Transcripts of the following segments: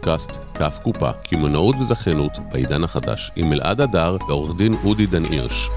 פודקאסט כף קופה, קמעונאות וזכיינות בעידן החדש, עם אלעד הדר ועורך דין אודי דן הירש.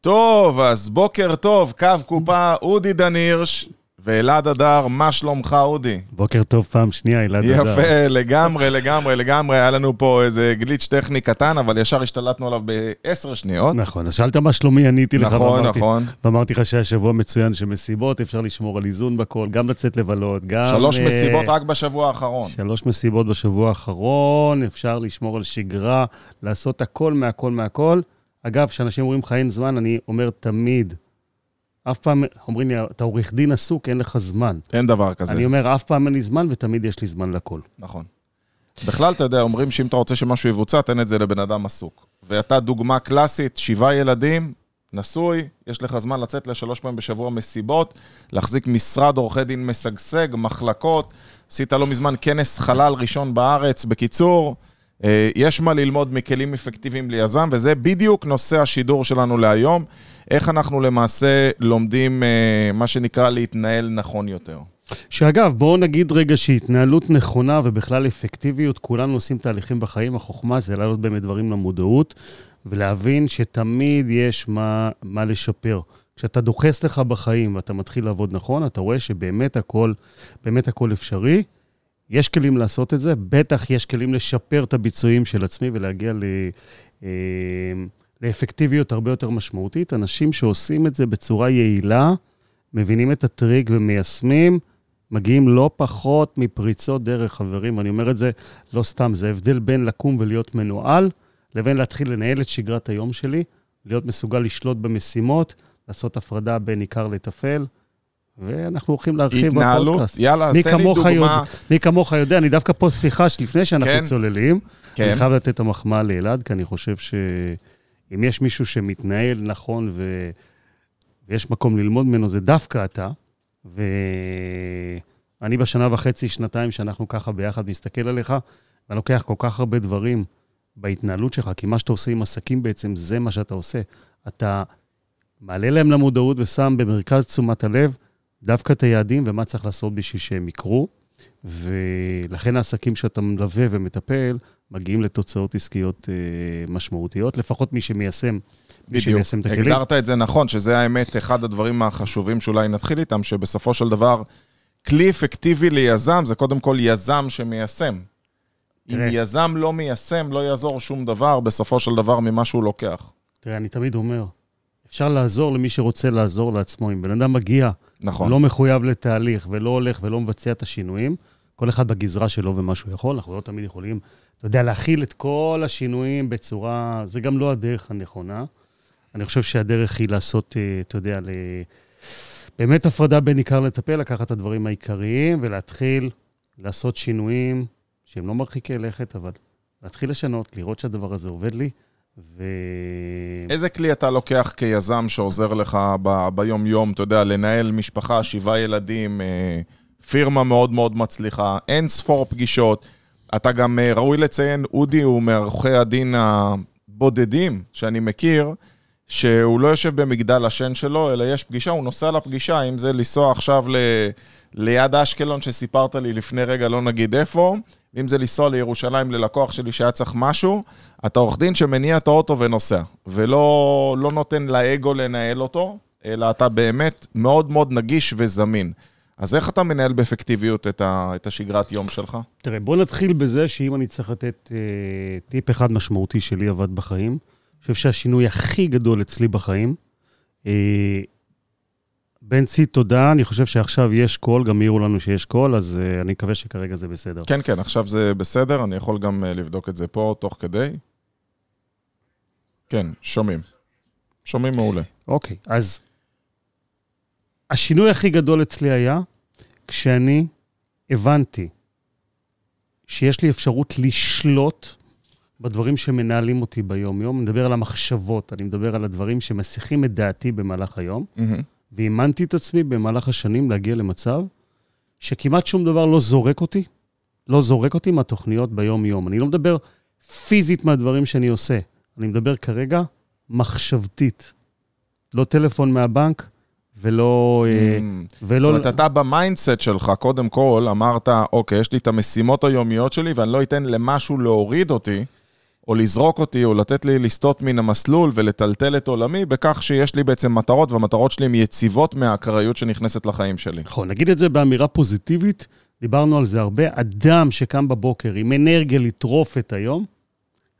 טוב, אז בוקר טוב, קו קופה, אודי דן הירש ואלעד הדר, מה שלומך, אודי? בוקר טוב פעם שנייה, אלעד הדר. יפה, לגמרי, לגמרי, לגמרי. היה לנו פה איזה גליץ' טכני קטן, אבל ישר השתלטנו עליו בעשר שניות. נכון, אז שאלת מה שלומי, עניתי לך. נכון, ואמרתי- נכון. ואמרתי לך שהיה שבוע מצוין של מסיבות, אפשר לשמור על איזון בכל, גם לצאת לבלות, גם... שלוש אה, מסיבות רק בשבוע האחרון. שלוש מסיבות בשבוע האחרון, אפשר לשמור על שגרה, לעשות הכל מהכל מהכל. אגב, כשאנשים אומרים לך אין זמן, אני אומר תמיד, אף פעם, אומרים לי, אתה עורך דין עסוק, אין לך זמן. אין דבר כזה. אני אומר, אף פעם אין לי זמן ותמיד יש לי זמן לכל. נכון. בכלל, אתה יודע, אומרים שאם אתה רוצה שמשהו יבוצע, תן את זה לבן אדם עסוק. ואתה דוגמה קלאסית, שבעה ילדים, נשוי, יש לך זמן לצאת לשלוש פעמים בשבוע מסיבות, להחזיק משרד עורכי דין משגשג, מחלקות, עשית לא מזמן כנס חלל ראשון בארץ. בקיצור, יש מה ללמוד מכלים אפקטיביים ליזם, וזה בדיוק נושא השידור שלנו להיום, איך אנחנו למעשה לומדים, אה, מה שנקרא, להתנהל נכון יותר. שאגב, בואו נגיד רגע שהתנהלות נכונה ובכלל אפקטיביות, כולנו עושים תהליכים בחיים, החוכמה זה להעלות באמת דברים למודעות, ולהבין שתמיד יש מה, מה לשפר. כשאתה דוחס לך בחיים ואתה מתחיל לעבוד נכון, אתה רואה שבאמת הכל, באמת הכל אפשרי. יש כלים לעשות את זה, בטח יש כלים לשפר את הביצועים של עצמי ולהגיע ל, אה, לאפקטיביות הרבה יותר משמעותית. אנשים שעושים את זה בצורה יעילה, מבינים את הטריק ומיישמים, מגיעים לא פחות מפריצות דרך, חברים. אני אומר את זה לא סתם, זה הבדל בין לקום ולהיות מנוהל, לבין להתחיל לנהל את שגרת היום שלי, להיות מסוגל לשלוט במשימות, לעשות הפרדה בין עיקר לטפל, ואנחנו הולכים להרחיב התנהלות, בפודקאסט. יאללה, אז תן לי דוגמה. יודע, מי כמוך יודע, אני דווקא פה שיחה שלפני שאנחנו כן. צוללים, כן. אני חייב לתת את המחמאה לאלעד, כי אני חושב שאם יש מישהו שמתנהל נכון ו... ויש מקום ללמוד ממנו, זה דווקא אתה. ואני בשנה וחצי, שנתיים שאנחנו ככה ביחד מסתכל עליך, ואני לוקח כל כך הרבה דברים בהתנהלות שלך, כי מה שאתה עושה עם עסקים בעצם, זה מה שאתה עושה. אתה מעלה להם למודעות ושם במרכז תשומת הלב דווקא את היעדים ומה צריך לעשות בשביל שהם יקרו. ולכן העסקים שאתה מלווה ומטפל, מגיעים לתוצאות עסקיות אה, משמעותיות, לפחות מי שמיישם, מי שמיישם את הכלים. הגדרת את זה נכון, שזה האמת אחד הדברים החשובים שאולי נתחיל איתם, שבסופו של דבר, כלי אפקטיבי ליזם זה קודם כל יזם שמיישם. אם תראה. יזם לא מיישם, לא יעזור שום דבר, בסופו של דבר, ממה שהוא לוקח. תראה, אני תמיד אומר, אפשר לעזור למי שרוצה לעזור לעצמו. אם בן אדם מגיע, נכון. לא מחויב לתהליך ולא הולך ולא מבצע את השינויים, כל אחד בגזרה שלו ומה שהוא יכול, אנחנו לא תמיד יכולים, אתה יודע, להכיל את כל השינויים בצורה, זה גם לא הדרך הנכונה. אני חושב שהדרך היא לעשות, אה, אתה יודע, ל... באמת הפרדה בין עיקר לטפל, לקחת את הדברים העיקריים ולהתחיל לעשות שינויים שהם לא מרחיקי לכת, אבל להתחיל לשנות, לראות שהדבר הזה עובד לי, ו... איזה כלי אתה לוקח כיזם שעוזר לך ב- ביום-יום, אתה יודע, לנהל משפחה, שבעה ילדים, אה, פירמה מאוד מאוד מצליחה, אין ספור פגישות. אתה גם אה, ראוי לציין, אודי הוא מעורכי הדין הבודדים שאני מכיר, שהוא לא יושב במגדל השן שלו, אלא יש פגישה, הוא נוסע לפגישה, אם זה לנסוע עכשיו ל... ליד אשקלון שסיפרת לי לפני רגע, לא נגיד איפה, אם זה לנסוע לירושלים ללקוח שלי שהיה צריך משהו, אתה עורך דין שמניע את האוטו ונוסע, ולא לא נותן לאגו לנהל אותו, אלא אתה באמת מאוד מאוד נגיש וזמין. אז איך אתה מנהל באפקטיביות את, ה, את השגרת יום שלך? תראה, בוא נתחיל בזה שאם אני צריך לתת אה, טיפ אחד משמעותי שלי עבד בחיים, אני חושב שהשינוי הכי גדול אצלי בחיים, אה, בנצי, תודה, אני חושב שעכשיו יש קול, גם העירו לנו שיש קול, אז אה, אני מקווה שכרגע זה בסדר. כן, כן, עכשיו זה בסדר, אני יכול גם אה, לבדוק את זה פה תוך כדי. כן, שומעים. שומעים מעולה. אוקיי, אז השינוי הכי גדול אצלי היה כשאני הבנתי שיש לי אפשרות לשלוט בדברים שמנהלים אותי ביום-יום. אני מדבר על המחשבות, אני מדבר על הדברים שמסיחים את דעתי במהלך היום, מהמם. ואימנתי את עצמי במהלך השנים להגיע למצב שכמעט שום דבר לא זורק אותי, לא זורק אותי מהתוכניות ביום-יום. אני לא מדבר פיזית מהדברים שאני עושה, אני מדבר כרגע מחשבתית. לא טלפון מהבנק ולא... אה, Mm. ולא... זאת אומרת, אתה ב mindset שלך, קודם כל, אמרת, אוקיי, יש לי את המשימות היומיות שלי, ואני לא אתן למשהו להוריד אותי, או לזרוק אותי, או לתת לי לסטות מן המסלול ולטלטל את עולמי, בכך שיש לי בעצם מטרות, והמטרות שלי הן יציבות מהאקראיות שנכנסת לחיים שלי. נכון, נגיד את זה באמירה פוזיטיבית, דיברנו על זה הרבה. אדם שקם בבוקר עם אנרגיה לטרוף את היום,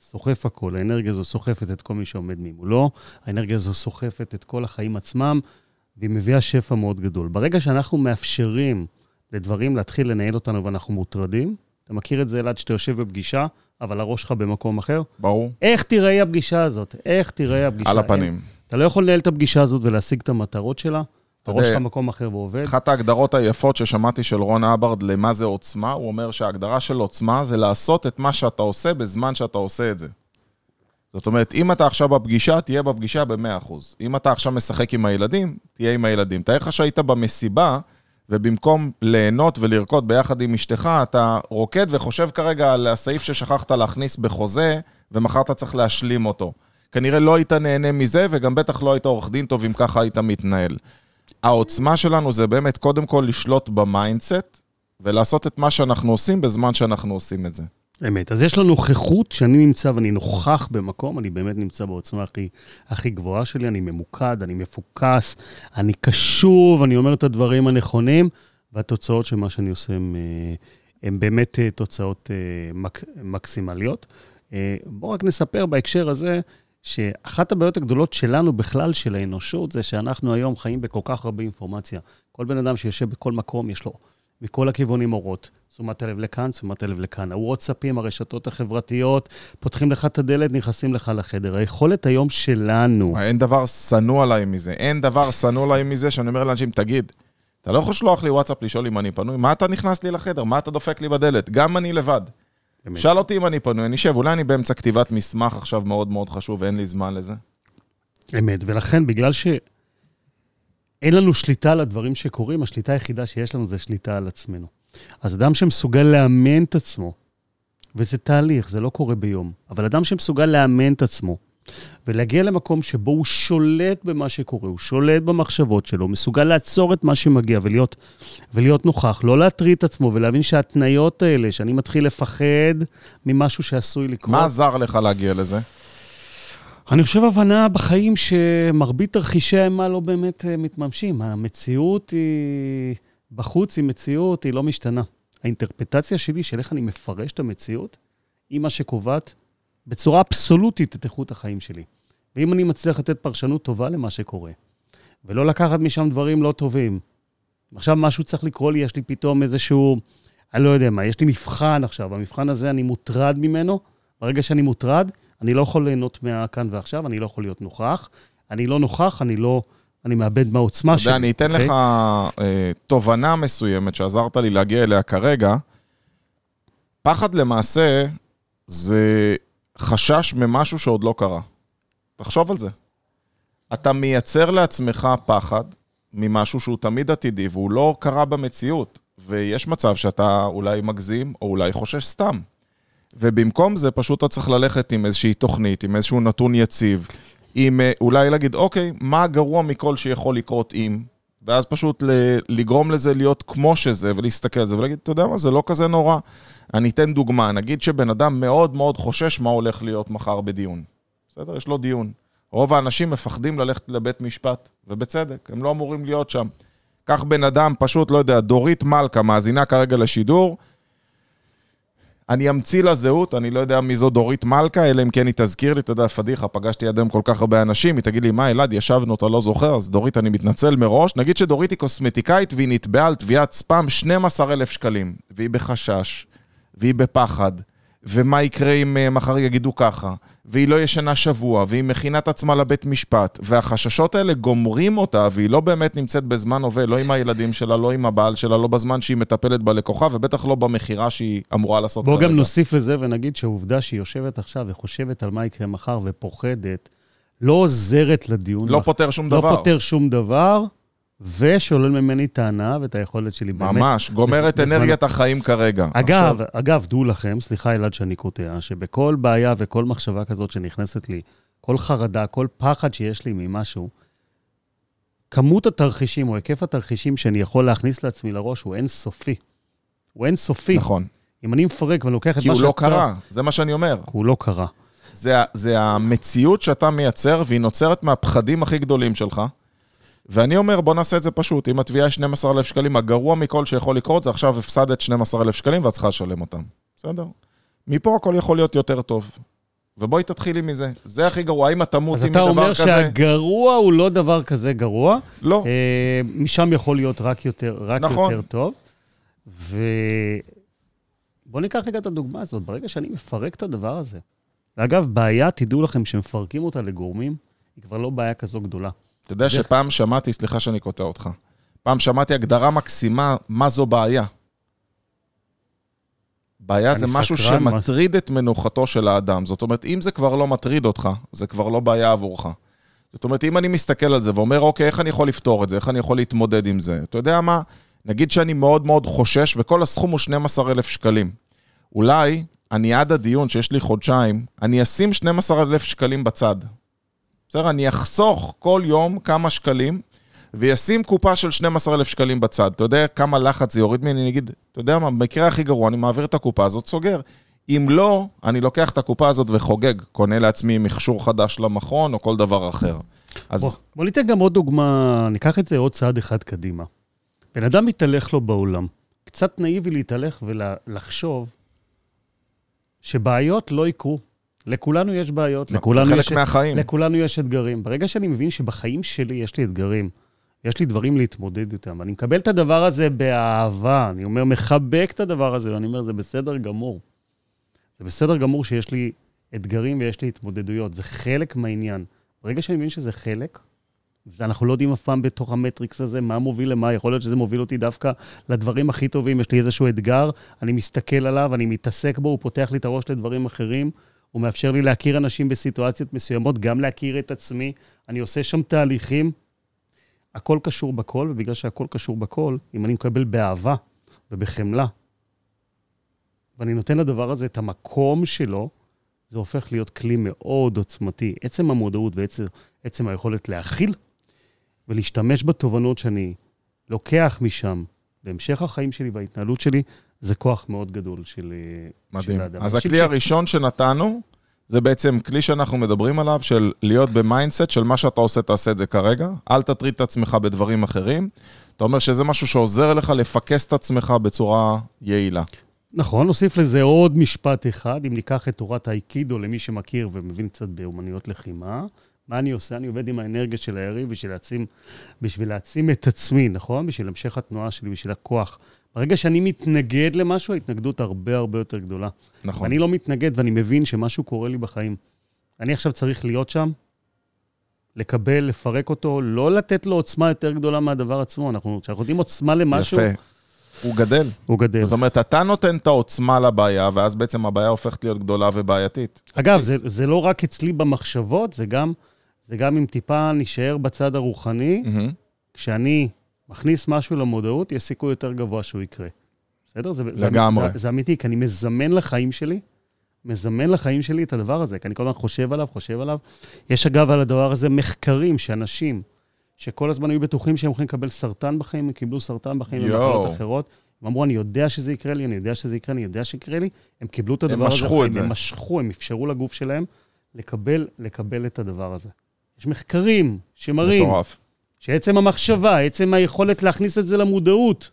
סוחף הכל. האנרגיה הזו סוחפת את כל מי שעומד ממולו, האנרגיה הזו סוחפת את כל החיים עצמם, והיא מביאה שפע מאוד גדול. ברגע שאנחנו מאפשרים לדברים להתחיל לנהל אותנו ואנחנו מוטרדים, אתה מכיר את זה, אלעד, שאתה יושב בפגישה, אבל הראש שלך במקום אחר? ברור? איך תיראה הפגישה הזאת? איך תיראה הפגישה? על הפנים. אתה לא יכול לנהל את הפגישה הזאת ולהשיג את המטרות שלה, הראש שלך במקום אחר ועובד. אחת ההגדרות היפות ששמעתי של רון אברד למה זה עוצמה, הוא אומר שההגדרה של עוצמה זה לעשות את מה שאתה עושה בזמן שאתה עושה את זה. זאת אומרת, אם אתה עכשיו בפגישה, תהיה בפגישה ב-100%. אם אתה עכשיו משחק עם הילדים, תהיה עם הילדים. תאר לך שהיית במסיבה, ובמקום ליהנות ולרקוד ביחד עם אשתך, אתה רוקד וחושב כרגע על הסעיף ששכחת להכניס בחוזה, ומחר אתה צריך להשלים אותו. כנראה לא היית נהנה מזה, וגם בטח לא היית עורך דין טוב אם ככה היית מתנהל. העוצמה שלנו זה באמת קודם כל לשלוט ב mindset, ולעשות את מה שאנחנו עושים בזמן שאנחנו עושים את זה. אמת. אז יש לנו נוכחות שאני נמצא ואני נוכח במקום, אני באמת נמצא בעוצמה הכי, הכי גבוהה שלי, אני ממוקד, אני מפוקס, אני קשוב, אני אומר את הדברים הנכונים, והתוצאות של מה שאני עושה הן הן באמת אה, תוצאות אה, מק, מקסימליות. אה, בואו רק נספר בהקשר הזה, שאחת הבעיות הגדולות שלנו בכלל, של האנושות, זה שאנחנו היום חיים בכל כך הרבה אינפורמציה. כל בן אדם שיושב בכל מקום, יש לו מכל הכיוונים אורות. תשומת הלב לכאן, תשומת הלב לכאן. הוואטסאפים, הרשתות החברתיות, פותחים לך את הדלת, נכנסים לך לחדר. היכולת היום שלנו... אין דבר שנוא עליי מזה. אין דבר שנוא עליי מזה שאני אומר לאנשים, תגיד, אתה לא יכול לשלוח לי וואטסאפ לשאול אם אני פנוי? מה אתה נכנס לי לחדר? מה אתה דופק לי בדלת? גם אני לבד. באמת. שאל אותי אם אני פנוי, אני אשב, אולי אני באמצע כתיבת מסמך עכשיו מאוד מאוד חשוב ואין לי זמן לזה. אמת, ולכן בגלל שאין לנו שליטה על הדברים שקורים, השליטה היחידה שיש לנו זה שליטה על עצמנו. אז אדם שמסוגל לאמן את עצמו, וזה תהליך, זה לא קורה ביום, אבל אדם שמסוגל לאמן את עצמו, ולהגיע למקום שבו הוא שולט במה שקורה, הוא שולט במחשבות שלו, מסוגל לעצור את מה שמגיע ולהיות, ולהיות נוכח, לא להטריד את עצמו ולהבין שההתניות האלה, שאני מתחיל לפחד ממשהו שעשוי לקרות... מה עזר לך להגיע לזה? אני חושב הבנה בחיים שמרבית תרחישי האימה לא באמת אה, מתממשים. המציאות היא... בחוץ היא מציאות, היא לא משתנה. האינטרפטציה שלי של איך אני מפרש את המציאות, היא מה שקובעת בצורה אבסולוטית את איכות החיים שלי. ואם אני מצליח לתת פרשנות טובה למה שקורה, ולא לקחת משם דברים לא טובים, עכשיו משהו צריך לקרות לי, יש לי פתאום איזשהו, אני לא יודע מה, יש לי מבחן עכשיו, במבחן הזה אני מוטרד ממנו, ברגע שאני מוטרד, אני לא יכול ליהנות מהכאן ועכשיו, אני לא יכול להיות נוכח. אני לא נוכח, אני לא... אני מאבד מהעוצמה אתה שלי. יודע, אני אתן אוקיי? לך אה, תובנה מסוימת שעזרת לי להגיע אליה כרגע. פחד למעשה זה חשש ממשהו שעוד לא קרה. תחשוב על זה. אתה מייצר לעצמך פחד ממשהו שהוא תמיד עתידי והוא לא קרה במציאות. ויש מצב שאתה אולי מגזים או אולי חושש סתם. ובמקום זה פשוט אתה צריך ללכת עם איזושהי תוכנית, עם איזשהו נתון יציב, עם אה, אולי להגיד, אוקיי, מה הגרוע מכל שיכול לקרות אם? ואז פשוט לגרום לזה להיות כמו שזה, ולהסתכל על זה ולהגיד, אתה יודע מה, זה לא כזה נורא. אני אתן דוגמה, נגיד שבן אדם מאוד מאוד חושש מה הולך להיות מחר בדיון. בסדר? יש לו דיון. רוב האנשים מפחדים ללכת לבית משפט, ובצדק, הם לא אמורים להיות שם. קח בן אדם, פשוט, לא יודע, דורית מלכה, מאזינה כרגע לשידור, אני אמציא לה זהות, אני לא יודע מי זו דורית מלכה, אלא אם כן היא תזכיר לי, אתה יודע, פדיחה, פגשתי עד היום כל כך הרבה אנשים, היא תגיד לי, מה, אלעד, ישבנו, אתה לא זוכר, אז דורית, אני מתנצל מראש. נגיד שדורית היא קוסמטיקאית והיא נתבעה על תביעת ספאם 12,000 שקלים, והיא בחשש, והיא בפחד, ומה יקרה אם אה, מחר יגידו ככה, והיא לא ישנה שבוע, והיא מכינה את עצמה לבית משפט, והחששות האלה גומרים אותה, והיא לא באמת נמצאת בזמן הווה, לא עם הילדים שלה, לא עם הבעל שלה, לא בזמן שהיא מטפלת בלקוחה, ובטח לא במכירה שהיא אמורה לעשות בואו כרגע. גם נוסיף לזה ונגיד שהעובדה שהיא יושבת עכשיו וחושבת על מה יקרה מחר ופוחדת, לא עוזרת לדיון. לא פותר שום לא דבר. פותר שום דבר, ושולל ממני ההנאה ואת היכולת שלי באמת. ממש, גומר את בזמן- אנרגיית החיים כרגע. אגב, עכשיו, אגב, דעו לכם, סליחה אלעד שאני קוטע, שבכל בעיה וכל מחשבה כזאת שנכנסת לי, כל חרדה, כל פחד שיש לי ממשהו, כמות התרחישים או היקף התרחישים שאני יכול להכניס לעצמי לראש הוא אינסופי. הוא אינסופי. נכון. אם אני מפרק ואני לוקח את כי מה הוא שאתה... לא קרה, זה מה שאני אומר. הוא לא קרה. זה, זה המציאות שאתה מייצר, והיא נוצרת מהפחדים הכי גדולים שלך. ואני אומר, בוא נעשה את זה פשוט. אם התביעה היא 12,000 שקלים, הגרוע מכל שיכול לקרות זה עכשיו הפסדת 12,000 שקלים ואת צריכה לשלם אותם. בסדר? מפה הכל יכול להיות יותר טוב. ובואי תתחילי מזה. זה הכי גרוע. האם את תמותי אז אתה מדבר אומר כזה? שהגרוע הוא לא דבר כזה גרוע, לא. אה, משם יכול להיות רק יותר, רק נכון. יותר טוב. ו... בואו ניקח רגע את הדוגמה הזאת. ברגע שאני מפרק את הדבר הזה, ואגב, בעיה, תדעו לכם, שמפרקים אותה לגורמים, היא כבר לא בעיה כזו גדולה. אתה יודע דרך- שפעם שמעתי, סליחה שאני קוטע אותך, פעם שמעתי הגדרה מקסימה, מה זו בעיה. בעיה זה משהו סקרן, מה- שמטריד את מנוחתו של האדם. זאת אומרת, אם זה כבר לא מטריד אותך, זה כבר לא בעיה עבורך. זאת אומרת, אם אני מסתכל על זה ואומר, אוקיי, איך אני יכול לפתור את זה? איך אני יכול להתמודד עם זה? אתה יודע מה? נגיד שאני מאוד מאוד חושש, וכל הסכום הוא 12,000 שקלים. אולי אני עד הדיון, שיש לי חודשיים, אני אשים 12,000 שקלים בצד. בסדר? אני אחסוך כל יום כמה שקלים, וישים קופה של 12,000 שקלים בצד. אתה יודע כמה לחץ זה יוריד ממני? אני אגיד, אתה יודע מה, במקרה הכי גרוע, אני מעביר את הקופה הזאת, סוגר. אם לא, אני לוקח את הקופה הזאת וחוגג, קונה לעצמי מכשור חדש למכון, או כל דבר אחר. אז בוא, בוא ניתן גם עוד דוגמה, ניקח את זה עוד צעד אחד קדימה. בן אדם מתהלך לו בעולם. קצת נאיבי להתהלך ולחשוב שבעיות לא יקרו. לכולנו יש בעיות, לכולנו זה חלק יש, מהחיים. לכולנו יש אתגרים. ברגע שאני מבין שבחיים שלי יש לי אתגרים, יש לי דברים להתמודד איתם, אני מקבל את הדבר הזה באהבה, אני אומר, מחבק את הדבר הזה, ואני אומר, זה בסדר גמור. זה בסדר גמור שיש לי אתגרים ויש לי התמודדויות, זה חלק מהעניין. ברגע שאני מבין שזה חלק, ואנחנו לא יודעים אף פעם בתוך המטריקס הזה מה מוביל למה, יכול להיות שזה מוביל אותי דווקא לדברים הכי טובים, יש לי איזשהו אתגר, אני מסתכל עליו, אני מתעסק בו, הוא פותח לי את הראש לדברים אחרים, הוא מאפשר לי להכיר אנשים בסיטואציות מסוימות, גם להכיר את עצמי, אני עושה שם תהליכים. הכל קשור בכל, ובגלל שהכל קשור בכל, אם אני מקבל באהבה ובחמלה, ואני נותן לדבר הזה את המקום שלו, זה הופך להיות כלי מאוד עוצמתי. עצם המודעות ועצם עצם היכולת להכיל ולהשתמש בתובנות שאני לוקח משם בהמשך החיים שלי וההתנהלות שלי, זה כוח מאוד גדול של, מדהים. של האדם. אז הכלי ש- הראשון שנתנו, זה בעצם כלי שאנחנו מדברים עליו, של להיות ב mindset של מה שאתה עושה, תעשה את זה כרגע. אל תטריד את עצמך בדברים אחרים. אתה אומר שזה משהו שעוזר לך לפקס את עצמך בצורה יעילה. נכון, נוסיף לזה עוד משפט אחד, אם ניקח את תורת האיקידו למי שמכיר ומבין קצת באומנויות לחימה, מה אני עושה? אני עובד עם האנרגיה של היריב בשביל להעצים, בשביל להעצים את עצמי, נכון? בשביל המשך התנועה שלי, בשביל הכוח. ברגע שאני מתנגד למשהו, ההתנגדות הרבה הרבה יותר גדולה. נכון. ואני לא מתנגד ואני מבין שמשהו קורה לי בחיים. אני עכשיו צריך להיות שם, לקבל, לפרק אותו, לא לתת לו עוצמה יותר גדולה מהדבר עצמו. אנחנו, כשאנחנו נותנים עוצמה למשהו, יפה. הוא גדל. הוא גדל. זאת אומרת, אתה נותן את העוצמה לבעיה, ואז בעצם הבעיה הופכת להיות גדולה ובעייתית. אגב, זה, זה לא רק אצלי במחשבות, זה גם, זה גם אם טיפה נשאר בצד הרוחני, מהמם. כשאני מכניס משהו למודעות, יש סיכוי יותר גבוה שהוא יקרה. בסדר? זה, זה, לגמרי. זה, זה אמיתי, כי אני מזמן לחיים שלי, מזמן לחיים שלי את הדבר הזה, כי אני כל הזמן חושב עליו, חושב עליו. יש אגב על הדבר הזה מחקרים שאנשים שכל הזמן היו בטוחים שהם יכולים לקבל סרטן בחיים, הם קיבלו סרטן בחיים. ומחלות אחרות. הם אמרו, אני יודע שזה יקרה לי, אני יודע שזה יקרה לי, אני יודע שיקרה לי. הם קיבלו את הדבר הזה. משכו בחיים, את זה. הם משכו, הם אפשרו לגוף שלהם לקבל, לקבל את הדבר הזה. יש מחקרים שמראים מטורף. שעצם המחשבה, עצם היכולת להכניס את זה למודעות,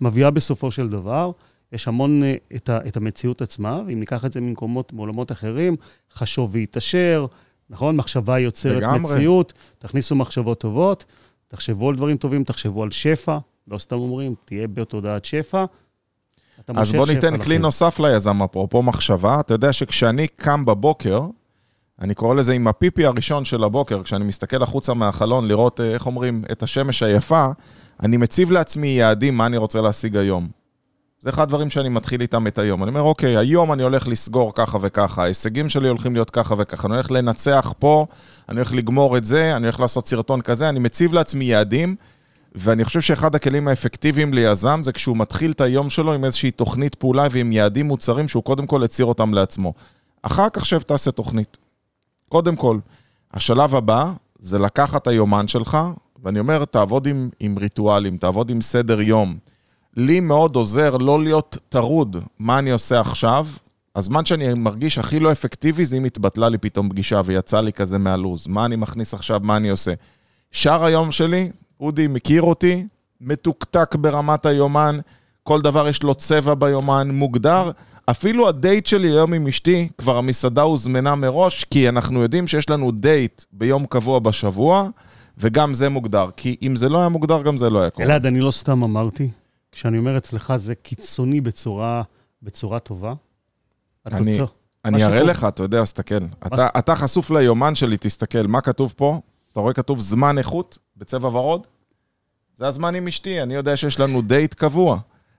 מביאה בסופו של דבר, יש המון אה, את, ה, את המציאות עצמה, ואם ניקח את זה ממקומות, מעולמות אחרים, חשוב והתעשר, נכון? מחשבה יוצרת לגמרי. מציאות, תכניסו מחשבות טובות, תחשבו על דברים טובים, תחשבו על שפע, לא סתם אומרים, תהיה בתודעת שפע. אז בוא ניתן כלי לחיים. נוסף ליזם, אפרופו מחשבה. אתה יודע שכשאני קם בבוקר, אני קורא לזה עם הפיפי הראשון של הבוקר, כשאני מסתכל החוצה מהחלון לראות, אה, איך אומרים, את השמש היפה, אני מציב לעצמי יעדים מה אני רוצה להשיג היום. זה אחד הדברים שאני מתחיל איתם את היום. אני אומר, אוקיי, היום אני הולך לסגור ככה וככה, ההישגים שלי הולכים להיות ככה וככה, אני הולך לנצח פה, אני הולך לגמור את זה, אני הולך לעשות סרטון כזה, אני מציב לעצמי יעדים, ואני חושב שאחד הכלים האפקטיביים ליזם זה כשהוא מתחיל את היום שלו עם איזושהי תוכנית פעולה ועם יעדים מוצרים שהוא קודם כל הצהיר אותם לעצמו. אחר כך שב תעשה תוכנית. קודם כל. השלב הבא זה לקחת היומן שלך, ואני אומר, תעבוד עם, עם ריטואלים, תעבוד עם סדר יום. לי מאוד עוזר לא להיות טרוד מה אני עושה עכשיו. הזמן שאני מרגיש הכי לא אפקטיבי זה אם התבטלה לי פתאום פגישה ויצא לי כזה מהלו"ז. מה אני מכניס עכשיו, מה אני עושה. שאר היום שלי, אודי מכיר אותי, מתוקתק ברמת היומן, כל דבר יש לו צבע ביומן, מוגדר. אפילו הדייט שלי היום עם אשתי, כבר המסעדה הוזמנה מראש, כי אנחנו יודעים שיש לנו דייט ביום קבוע בשבוע, וגם זה מוגדר. כי אם זה לא היה מוגדר, גם זה לא היה קורה. אלעד, אני לא סתם אמרתי, כשאני אומר אצלך זה קיצוני בצורה, בצורה טובה. אני-. אני אראה לך, אתה יודע, תסתכל. אתה, אתה חשוף ליומן שלי, תסתכל, מה כתוב פה? אתה רואה כתוב זמן איכות בצבע ורוד? זה הזמן עם אשתי, אני יודע שיש לנו דייט קבוע.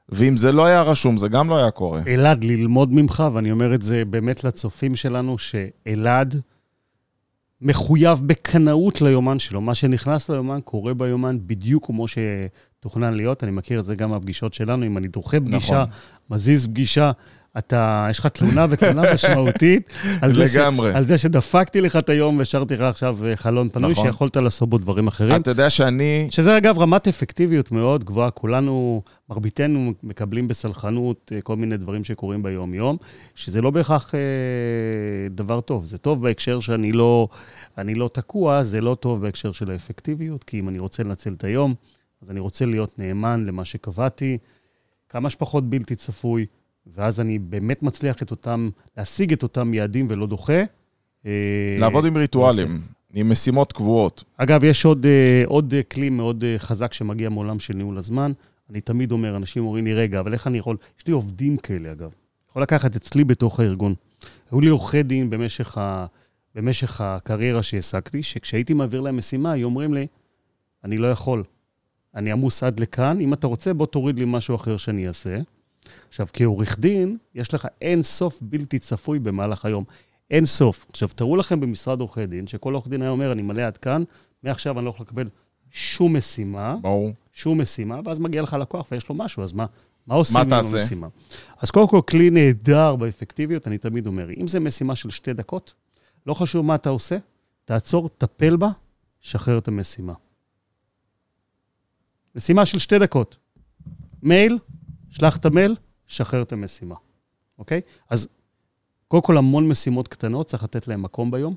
ואם זה לא היה רשום, זה גם לא היה קורה. אלעד, ללמוד ממך, ואני אומר את זה באמת לצופים שלנו, שאלעד מחויב בקנאות ליומן שלו. מה שנכנס ליומן קורה ביומן בדיוק כמו שתוכנן להיות. אני מכיר את זה גם מהפגישות שלנו, אם אני דוחה פגישה, נכון. מזיז פגישה, אתה, יש לך תלונה ותלונה משמעותית על זה, ש. על זה שדפקתי לך את היום והשארתי לך עכשיו חלון פנוי, נכון. שיכולת לעשות בו דברים אחרים. אתה יודע שאני... שזה אגב רמת אפקטיביות מאוד גבוהה, כולנו, מרביתנו מקבלים בסלחנות אה, כל מיני דברים שקורים ביום-יום, שזה לא בהכרח אה, דבר טוב. זה טוב בהקשר שאני לא, אני לא תקוע, זה לא טוב בהקשר של האפקטיביות, כי אם אני רוצה לנצל את היום, אז אני רוצה להיות נאמן למה שקבעתי, כמה שפחות בלתי צפוי, ואז אני באמת מצליח את אותם, להשיג את אותם יעדים ולא דוחה. אה, לעבוד עם ריטואלים, עם משימות קבועות. אגב, יש עוד, אה, עוד אה, כלי מאוד חזק שמגיע מעולם של ניהול הזמן. אני תמיד אומר, אנשים אומרים לי, רגע, אבל איך אני יכול... יש לי עובדים כאלה, אגב. יכול לקחת אצלי בתוך הארגון. היו לי עורכי דין במשך, ה... במשך הקריירה שהעסקתי, שכשהייתי מעביר להם משימה, היו אומרים לי, אני לא יכול. אני עמוס עד לכאן, אם אתה רוצה, בוא תוריד לי משהו אחר שאני אעשה. עכשיו, כעורך דין, יש לך אין סוף בלתי צפוי במהלך היום. אין סוף. עכשיו, תראו לכם במשרד עורכי דין, שכל עורך דין היה אומר, אני מלא עד כאן, מעכשיו אני לא יכול לקבל שום משימה, ברור. שום משימה, ואז מגיע לך לקוח ויש לו משהו, אז מה, מה עושים מה עם תעשה? המשימה? אז קודם כל, כלי נהדר באפקטיביות, אני תמיד אומר, אם זה משימה של שתי דקות, לא חשוב מה אתה עושה, תעצור, טפל בה, שחרר את המשימה. משימה של שתי דקות. מייל, שלח את המייל, שחרר את המשימה, אוקיי? אז קודם כל, המון משימות קטנות, צריך לתת להן מקום ביום,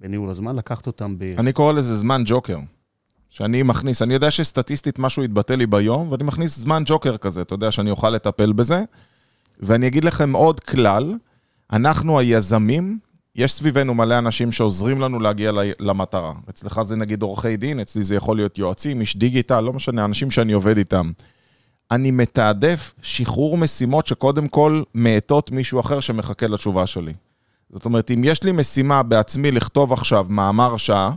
בניהול הזמן, לקחת אותן ב... אני קורא לזה זמן ג'וקר. שאני מכניס, אני יודע שסטטיסטית משהו יתבטא לי ביום, ואני מכניס זמן ג'וקר כזה, אתה יודע שאני אוכל לטפל בזה. ואני אגיד לכם עוד כלל, אנחנו היזמים, יש סביבנו מלא אנשים שעוזרים לנו להגיע למטרה. אצלך זה נגיד עורכי דין, אצלי זה יכול להיות יועצים, איש דיגיטל, לא משנה, אנשים שאני עובד איתם. אני מתעדף שחרור משימות שקודם כל מאטות מישהו אחר שמחכה לתשובה שלי. זאת אומרת, אם יש לי משימה בעצמי לכתוב עכשיו מאמר שעה,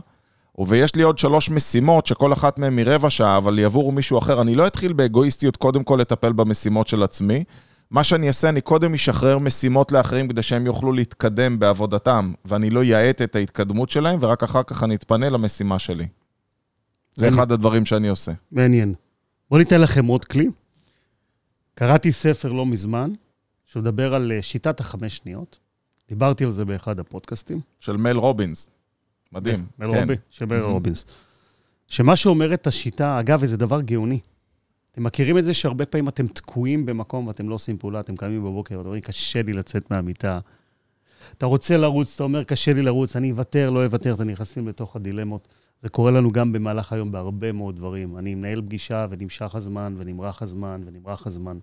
ויש לי עוד שלוש משימות שכל אחת מהן היא רבע שעה, אבל יעבור מישהו אחר, אני לא אתחיל באגואיסטיות קודם כל לטפל במשימות של עצמי. מה שאני אעשה, אני קודם אשחרר משימות לאחרים כדי שהם יוכלו להתקדם בעבודתם, ואני לא יאט את ההתקדמות שלהם, ורק אחר כך אני אתפנה למשימה שלי. זה אני- אחד הדברים שאני עושה. מעניין. בואו ניתן לכם עוד כלי. קראתי ספר לא מזמן, שמדבר על אה, שיטת החמש שניות. דיברתי על זה באחד הפודקאסטים. של מייל רובינס. מדהים. מל כן. רובי, של מל Mhm. רובינס. שמה שאומרת השיטה, אגב, וזה דבר גאוני. אתם מכירים את זה שהרבה פעמים אתם תקועים במקום ואתם לא עושים פעולה, אתם קמים בבוקר ואתם אומרים, קשה לי לצאת מהמיטה. אתה רוצה לרוץ, אתה אומר, קשה לי לרוץ, אני אוותר, לא אוותר, אתם נכנסים לתוך הדילמות. זה קורה לנו גם במהלך היום בהרבה מאוד דברים. אני מנהל פגישה ונמשך הזמן, ונמרח הזמן, ונמרח הזמן.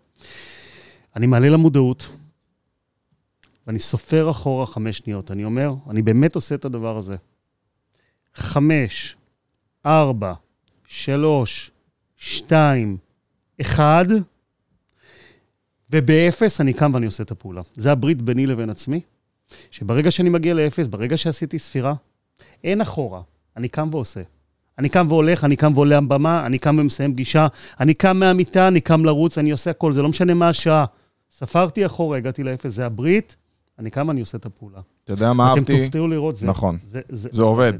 אני מעלה למודעות, ואני סופר אחורה חמש שניות. אני אומר, אני באמת עושה את הדבר הזה. חמש, ארבע, שלוש, שתיים, אחד, ובאפס אני קם ואני עושה את הפעולה. זה הברית ביני לבין עצמי, שברגע שאני מגיע לאפס, ברגע שעשיתי ספירה, אין אחורה, אני קם ועושה. אני קם והולך, אני קם ועולה במה, אני קם ומסיים פגישה, אני קם מהמיטה, אני קם לרוץ, אני עושה הכל, זה לא משנה מה השעה. ספרתי אחורה, הגעתי לאפס, זה הברית, אני קם ואני עושה את הפעולה. אתה יודע מה אתם אהבתי? תופתעו לראות, זה, נכון. זה, זה, זה עובד.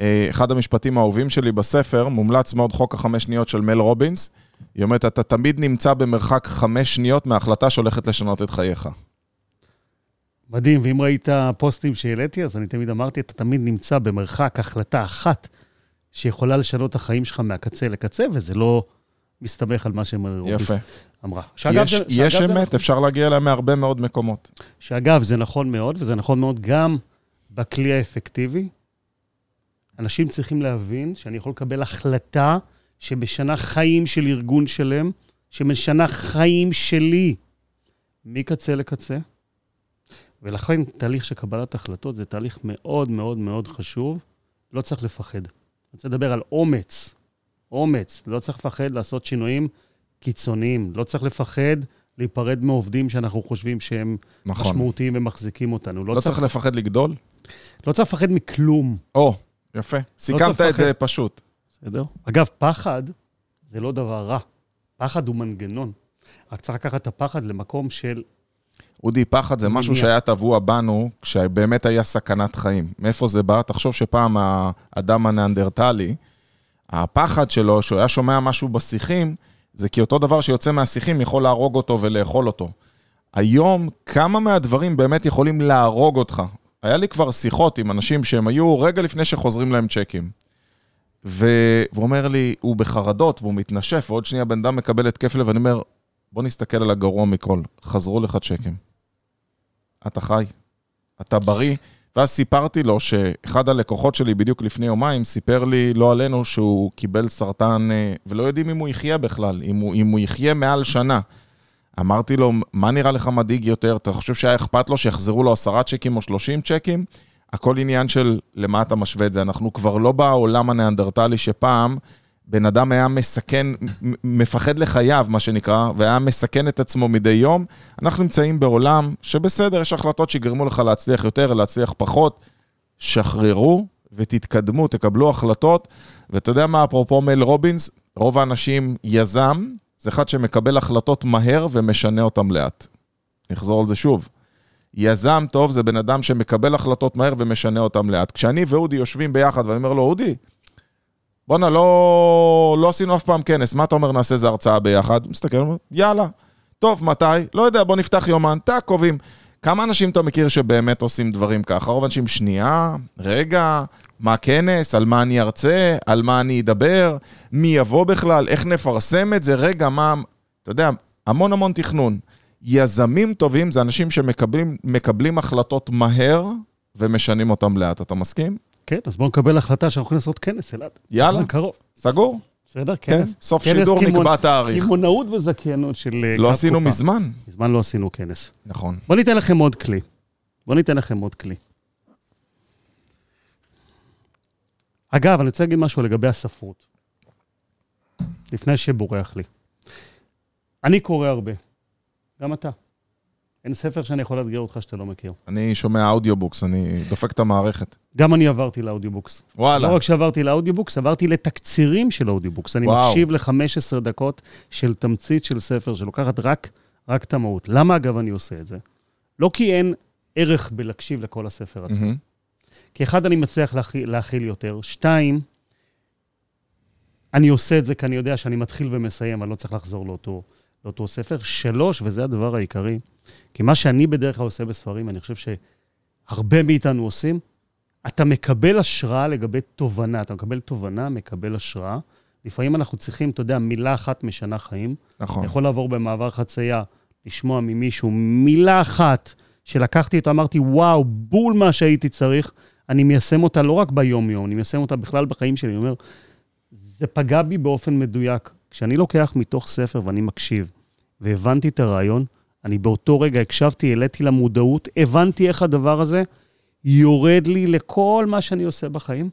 אה, אחד המשפטים האהובים שלי בספר, מומלץ מאוד חוק החמש שניות של מל רובינס. היא אומרת, אתה תמיד נמצא במרחק חמש שניות מההחלטה שהולכת לשנות את חייך. מדהים, ואם ראית פוסטים שהעליתי, אז אני תמיד אמרתי, אתה תמיד נמצא במרחק החלטה אחת שיכולה לשנות את החיים שלך מהקצה לקצה, וזה לא מסתמך על מה שמרוביס יפה. אמרה. שאגב, יש, זה- יש שאגב, אמת, נכון. אפשר להגיע אליה מהרבה מאוד מקומות. שאגב, זה נכון מאוד, וזה נכון מאוד גם בכלי האפקטיבי. אנשים צריכים להבין שאני יכול לקבל החלטה שמשנה חיים של ארגון שלם, שמשנה חיים שלי מקצה לקצה. ולכן תהליך של קבלת החלטות זה תהליך מאוד מאוד מאוד חשוב. לא צריך לפחד. אני רוצה לדבר על אומץ. אומץ. לא צריך לפחד לעשות שינויים קיצוניים. לא צריך לפחד להיפרד מעובדים שאנחנו חושבים שהם נכון. משמעותיים ומחזיקים אותנו. לא, לא צריך, צריך לפחד לגדול? לא צריך לפחד מכלום, או, יפה. סיכמת את לפחד. זה פשוט. בסדר? אגב, פחד זה לא דבר רע. פחד הוא מנגנון. רק צריך לקחת את הפחד למקום של... אודי, פחד זה משהו. שהיה טבוע בנו כשבאמת היה סכנת חיים. מאיפה זה בא? תחשוב שפעם האדם הניאנדרטלי, הפחד שלו, שהוא היה שומע משהו בשיחים, זה כי אותו דבר שיוצא מהשיחים יכול להרוג אותו ולאכול אותו. היום, כמה מהדברים באמת יכולים להרוג אותך? היה לי כבר שיחות עם אנשים שהם היו רגע לפני שחוזרים להם צ'קים. ו- והוא אומר לי, הוא בחרדות והוא מתנשף, ועוד שנייה בן אדם מקבל התקף לב, ואני אומר, בוא נסתכל על הגרוע מכל, חזרו לך צ'קים. אתה חי, אתה בריא. ואז סיפרתי לו שאחד הלקוחות שלי בדיוק לפני יומיים סיפר לי, לא עלינו, שהוא קיבל סרטן, אה, ולא יודעים אם הוא יחיה בכלל, אם הוא, אם הוא יחיה מעל שנה. אמרתי לו, מה נראה לך מדאיג יותר? אתה חושב שהיה אכפת לו שיחזרו לו עשרה צ'קים או שלושים צ'קים? הכל עניין של למה אתה משווה את זה. אנחנו כבר לא בעולם הניאנדרטלי שפעם בן אדם היה מסכן, מפחד לחייו, מה שנקרא, והיה מסכן את עצמו מדי יום. אנחנו נמצאים בעולם שבסדר, יש החלטות שיגרמו לך להצליח יותר, להצליח פחות. שחררו ותתקדמו, תקבלו החלטות. ואתה יודע מה, אפרופו מייל רובינס, רוב האנשים יזם, זה אחד שמקבל החלטות מהר ומשנה אותן לאט. נחזור על זה שוב. יזם טוב זה בן אדם שמקבל החלטות מהר ומשנה אותן לאט. כשאני ואודי יושבים ביחד ואני אומר לו, אודי, בואנה, לא, לא עשינו אף פעם כנס, מה אתה אומר נעשה איזה הרצאה ביחד? מסתכל, יאללה. טוב, מתי? לא יודע, בוא נפתח יומן, טאק, קובעים. כמה אנשים אתה מכיר שבאמת עושים דברים ככה? רוב האנשים, שנייה, רגע, מה כנס, על מה אני ארצה, על מה אני אדבר, מי יבוא בכלל, איך נפרסם את זה, רגע, מה... אתה יודע, המון המון תכנון. יזמים טובים זה אנשים שמקבלים מקבלים החלטות מהר ומשנים אותם לאט. אתה מסכים? כן, אז בואו נקבל החלטה שאנחנו יכולים לעשות כנס, אלעד. יאללה, קרוב. סגור? בסדר? כן, כנס. סוף כנס שידור קימון- נקבע תאריך. קמעונאות וזכיינות של... אה, לא עשינו קופה. מזמן. מזמן לא עשינו כנס. נכון. בואו ניתן לכם עוד כלי. בואו ניתן לכם עוד כלי. אגב, אני רוצה להגיד משהו לגבי הספרות. לפני שבורח לי. אני קורא הרבה. גם אתה. אין ספר שאני יכול לאתגר אותך שאתה לא מכיר. אני שומע audiobooks, אני דופק את המערכת. גם אני עברתי ל audiobooks. וואלה. לא רק שעברתי ל audiobooks, עברתי לתקצירים של audiobooks. אני וואו. מקשיב ל-15 דקות של תמצית של ספר שלוקחת רק, רק את המהות. למה, אגב, אני עושה את זה? לא כי אין ערך בלהקשיב לכל הספר עצמו. מהמם. כי אחד, אני מצליח להכיל, להכיל יותר. שתיים, אני עושה את זה כי אני יודע שאני מתחיל ומסיים, אני לא צריך לחזור לאותו, לאותו ספר. שלוש, וזה הדבר העיקרי, כי מה שאני בדרך כלל עושה בספרים, אני חושב שהרבה מאיתנו עושים, אתה מקבל השראה לגבי תובנה. אתה מקבל תובנה, מקבל השראה. לפעמים אנחנו צריכים, אתה יודע, מילה אחת משנה חיים. נכון. אני יכול לעבור במעבר חצייה, לשמוע ממישהו מילה אחת שלקחתי אותה, אמרתי, וואו, בול מה שהייתי צריך, אני מיישם אותה לא רק ביום-יום, אני מיישם אותה בכלל בחיים שלי. אני אומר, זה פגע בי באופן מדויק. כשאני לוקח מתוך ספר ואני מקשיב, והבנתי את הרעיון, אני באותו רגע הקשבתי, העליתי למודעות, הבנתי איך הדבר הזה יורד לי לכל מה שאני עושה בחיים,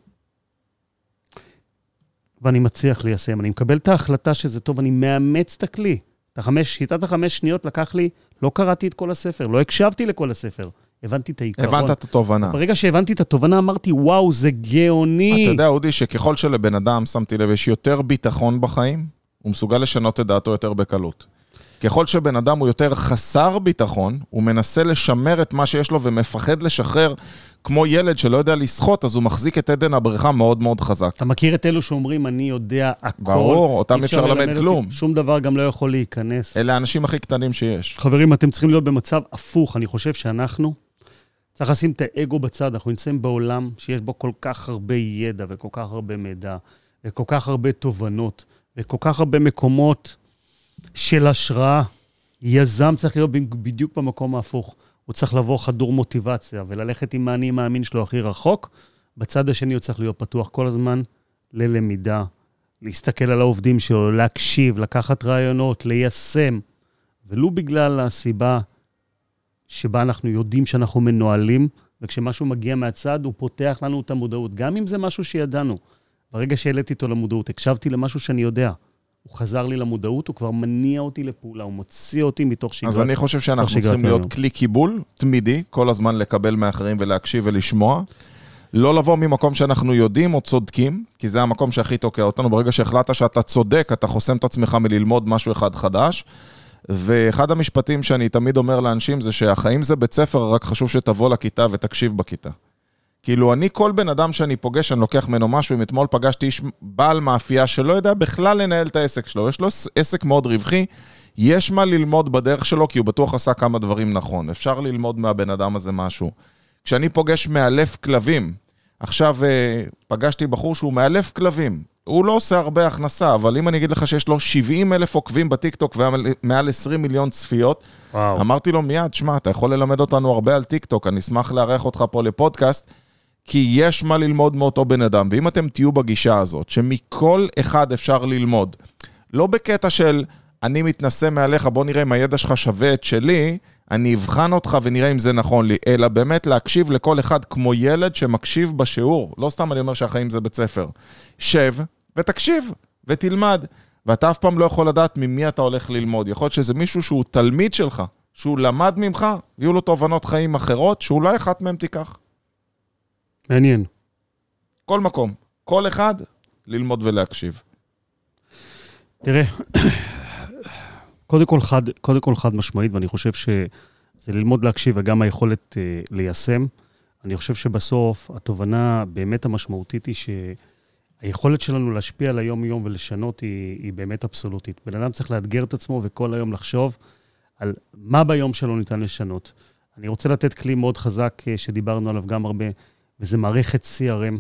ואני מצליח ליישם. אני מקבל את ההחלטה שזה טוב, אני מאמץ את הכלי. את החמש, שיטת החמש שניות לקח לי, לא קראתי את כל הספר, לא הקשבתי לכל הספר, הבנתי את העיקרון. הבנת את התובנה. ברגע שהבנתי את התובנה, אמרתי, וואו, זה גאוני. אתה יודע, אודי, שככל שלבן אדם, שמתי לב, יש יותר ביטחון בחיים, הוא מסוגל לשנות את דעתו יותר בקלות. ככל שבן אדם הוא יותר חסר ביטחון, הוא מנסה לשמר את מה שיש לו ומפחד לשחרר, כמו ילד שלא יודע לשחות, אז הוא מחזיק את עדן הבריכה מאוד מאוד חזק. אתה מכיר את אלו שאומרים, אני יודע הכל. ברור, אותם אפשר ללמד כלום. שום דבר גם לא יכול להיכנס. אלה האנשים הכי קטנים שיש. חברים, אתם צריכים להיות במצב הפוך. אני חושב שאנחנו צריך לשים את האגו בצד, אנחנו נמצאים בעולם שיש בו כל כך הרבה ידע וכל כך הרבה מידע וכל כך הרבה תובנות וכל כך הרבה מקומות של השראה. יזם צריך להיות בדיוק במקום ההפוך. הוא צריך לבוא חדור מוטיבציה וללכת עם האני מאמין שלו הכי רחוק. בצד השני הוא צריך להיות פתוח כל הזמן ללמידה, להסתכל על העובדים שלו, להקשיב, לקחת רעיונות, ליישם. ולו בגלל הסיבה שבה אנחנו יודעים שאנחנו מנוהלים, וכשמשהו מגיע מהצד, הוא פותח לנו את המודעות, גם אם זה משהו שידענו. ברגע שהעליתי אותו למודעות, הקשבתי למשהו שאני יודע. הוא חזר לי למודעות, הוא כבר מניע אותי לפעולה, הוא מוציא אותי מתוך שגרת אז אני חושב שאנחנו צריכים להיות היום. כלי קיבול תמידי, כל הזמן לקבל מאחרים ולהקשיב ולשמוע. לא לבוא ממקום שאנחנו יודעים או צודקים, כי זה המקום שהכי תוקע אותנו. ברגע שהחלטת שאתה צודק, אתה חוסם את עצמך מללמוד משהו אחד חדש. ואחד המשפטים שאני תמיד אומר לאנשים זה שהחיים זה בית ספר, רק חשוב שתבוא לכיתה ותקשיב בכיתה. כאילו, אני, כל בן אדם שאני פוגש, אני לוקח ממנו משהו. אם אתמול פגשתי איש בעל מאפייה שלא יודע בכלל לנהל את העסק שלו, יש לו עסק מאוד רווחי, יש מה ללמוד בדרך שלו, כי הוא בטוח עשה כמה דברים נכון. אפשר ללמוד מהבן אדם הזה משהו. כשאני פוגש מאלף כלבים, עכשיו אה, פגשתי בחור שהוא מאלף כלבים, הוא לא עושה הרבה הכנסה, אבל אם אני אגיד לך שיש לו 70 אלף עוקבים בטיקטוק ומעל 20 מיליון צפיות, וואו. אמרתי לו מיד, שמע, אתה יכול ללמד אותנו הרבה על טיקטוק, אני אשמח לארח אותך פה לפודקאסט, כי יש מה ללמוד מאותו בן אדם. ואם אתם תהיו בגישה הזאת, שמכל אחד אפשר ללמוד, לא בקטע של אני מתנשא מעליך, בוא נראה אם הידע שלך שווה את שלי, אני אבחן אותך ונראה אם זה נכון לי, אלא באמת להקשיב לכל אחד כמו ילד שמקשיב בשיעור. לא סתם אני אומר שהחיים זה בית ספר. שב ותקשיב ותלמד. ואתה אף פעם לא יכול לדעת ממי אתה הולך ללמוד. יכול להיות שזה מישהו שהוא תלמיד שלך, שהוא למד ממך, יהיו לו תובנות חיים אחרות, שאולי אחת מהן תיקח. מעניין. כל מקום, כל אחד, ללמוד ולהקשיב. תראה, קודם כל חד, קודם כל חד משמעית, ואני חושב שזה ללמוד להקשיב וגם היכולת אה, ליישם. אני חושב שבסוף התובנה באמת המשמעותית היא שהיכולת שלנו להשפיע על היום-יום ולשנות היא, היא באמת אבסולוטית. בן אדם צריך לאתגר את עצמו וכל היום לחשוב על מה ביום שלו ניתן לשנות. אני רוצה לתת כלי מאוד חזק אה, שדיברנו עליו גם הרבה, וזה מערכת CRM.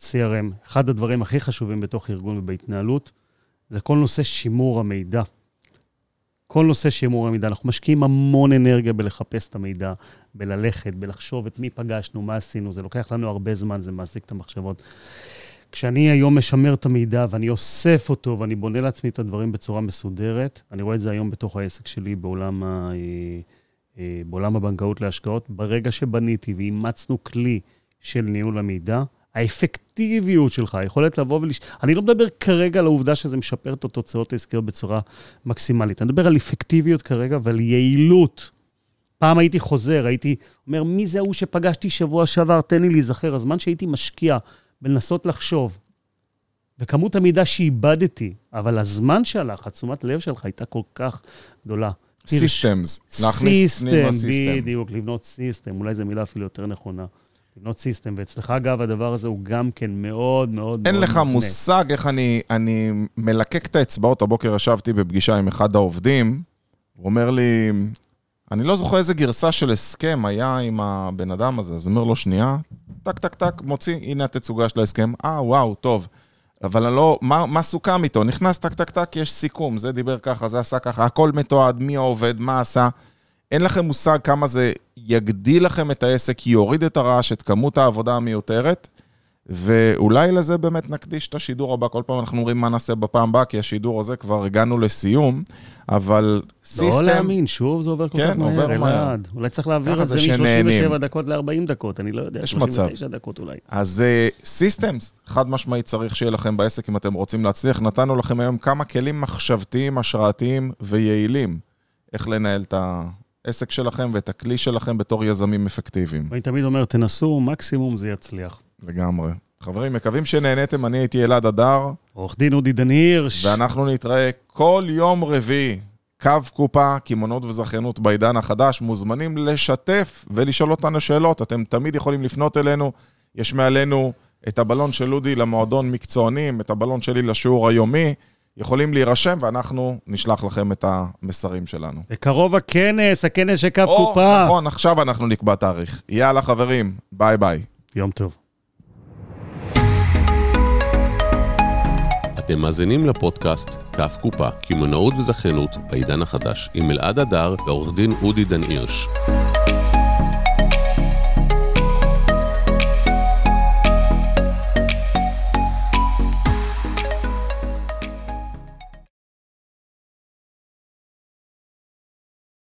CRM, אחד הדברים הכי חשובים בתוך ארגון ובהתנהלות, זה כל נושא שימור המידע. כל נושא שימור המידע, אנחנו משקיעים המון אנרגיה בלחפש את המידע, בללכת, בלחשוב את מי פגשנו, מה עשינו, זה לוקח לנו הרבה זמן, זה מעסיק את המחשבות. כשאני היום משמר את המידע ואני אוסף אותו ואני בונה לעצמי את הדברים בצורה מסודרת, אני רואה את זה היום בתוך העסק שלי בעולם, ה... אה, אה, בעולם הבנקאות להשקעות. ברגע שבניתי ואימצנו כלי של ניהול המידע, האפקטיביות שלך, היכולת לבוא ולש... אני לא מדבר כרגע על העובדה שזה משפר את התוצאות העסקיות בצורה מקסימלית. אני מדבר על אפקטיביות כרגע ועל יעילות. פעם הייתי חוזר, הייתי אומר, מי זה ההוא שפגשתי שבוע שעבר? תן לי להיזכר. הזמן שהייתי משקיע בלנסות לחשוב, וכמות המידע שאיבדתי, אבל הזמן שהלך, התשומת לב שלך הייתה כל כך גדולה. systems, להכניס פנימה system. בדיוק, לבנות system, אולי זו מילה אפילו יותר נכונה. לבנות system, ואצלך, אגב, הדבר הזה הוא גם כן מאוד מאוד... אין מאוד לך מובנה. מושג איך אני, אני מלקק את האצבעות. הבוקר ישבתי בפגישה עם אחד העובדים, הוא אומר לי, אני לא זוכר איזה גרסה של הסכם היה עם הבן אדם הזה, אז הוא אומר לו, שנייה, טק, טק, טק, מוציא, הנה התצוגה של ההסכם. אה, וואו, טוב. אבל אני לא, מה, מה סוכם איתו? נכנס טק, טק, טק, יש סיכום, זה דיבר ככה, זה עשה ככה, הכל מתועד, מי העובד, מה עשה. אין לכם מושג כמה זה יגדיל לכם את העסק, יוריד את הרעש, את כמות העבודה המיותרת, ואולי לזה באמת נקדיש את השידור הבא. כל פעם אנחנו אומרים מה נעשה בפעם הבאה, כי השידור הזה כבר הגענו לסיום, אבל system... לא להאמין, שוב זה עובר כל כן, כך מהר, אלעד. אולי צריך להעביר את זה מ-37 דקות ל-40 דקות, אני לא יודע, יש 39 מצב. דקות אולי. אז systems, uh, חד משמעית צריך שיהיה לכם בעסק אם אתם רוצים להצליח. נתנו לכם היום כמה כלים מחשבתיים, השראתיים ויעילים, איך לנהל את ה... העסק שלכם ואת הכלי שלכם בתור יזמים אפקטיביים. אני תמיד אומר, תנסו, מקסימום זה יצליח. לגמרי. חברים, מקווים שנהניתם, אני הייתי אלעד אדר. עורך דין אודי דן הירש. ואנחנו נתראה כל יום רביעי. קו קופה, קמעונות וזכיינות בעידן החדש, מוזמנים לשתף ולשאול אותנו שאלות. אתם תמיד יכולים לפנות אלינו. יש מעלינו את הבלון של אודי למועדון מקצוענים, את הבלון שלי לשיעור היומי. יכולים להירשם, ואנחנו נשלח לכם את המסרים שלנו. בקרוב הכנס, הכנס של קו או, קופה. נכון, עכשיו אנחנו נקבע תאריך. יאללה, חברים, ביי ביי. יום טוב. אתם מאזינים לפודקאסט כף קופה, קמעונאות וזכיינות בעידן החדש, עם אלעד הדר ועורך דין אודי דן הירש.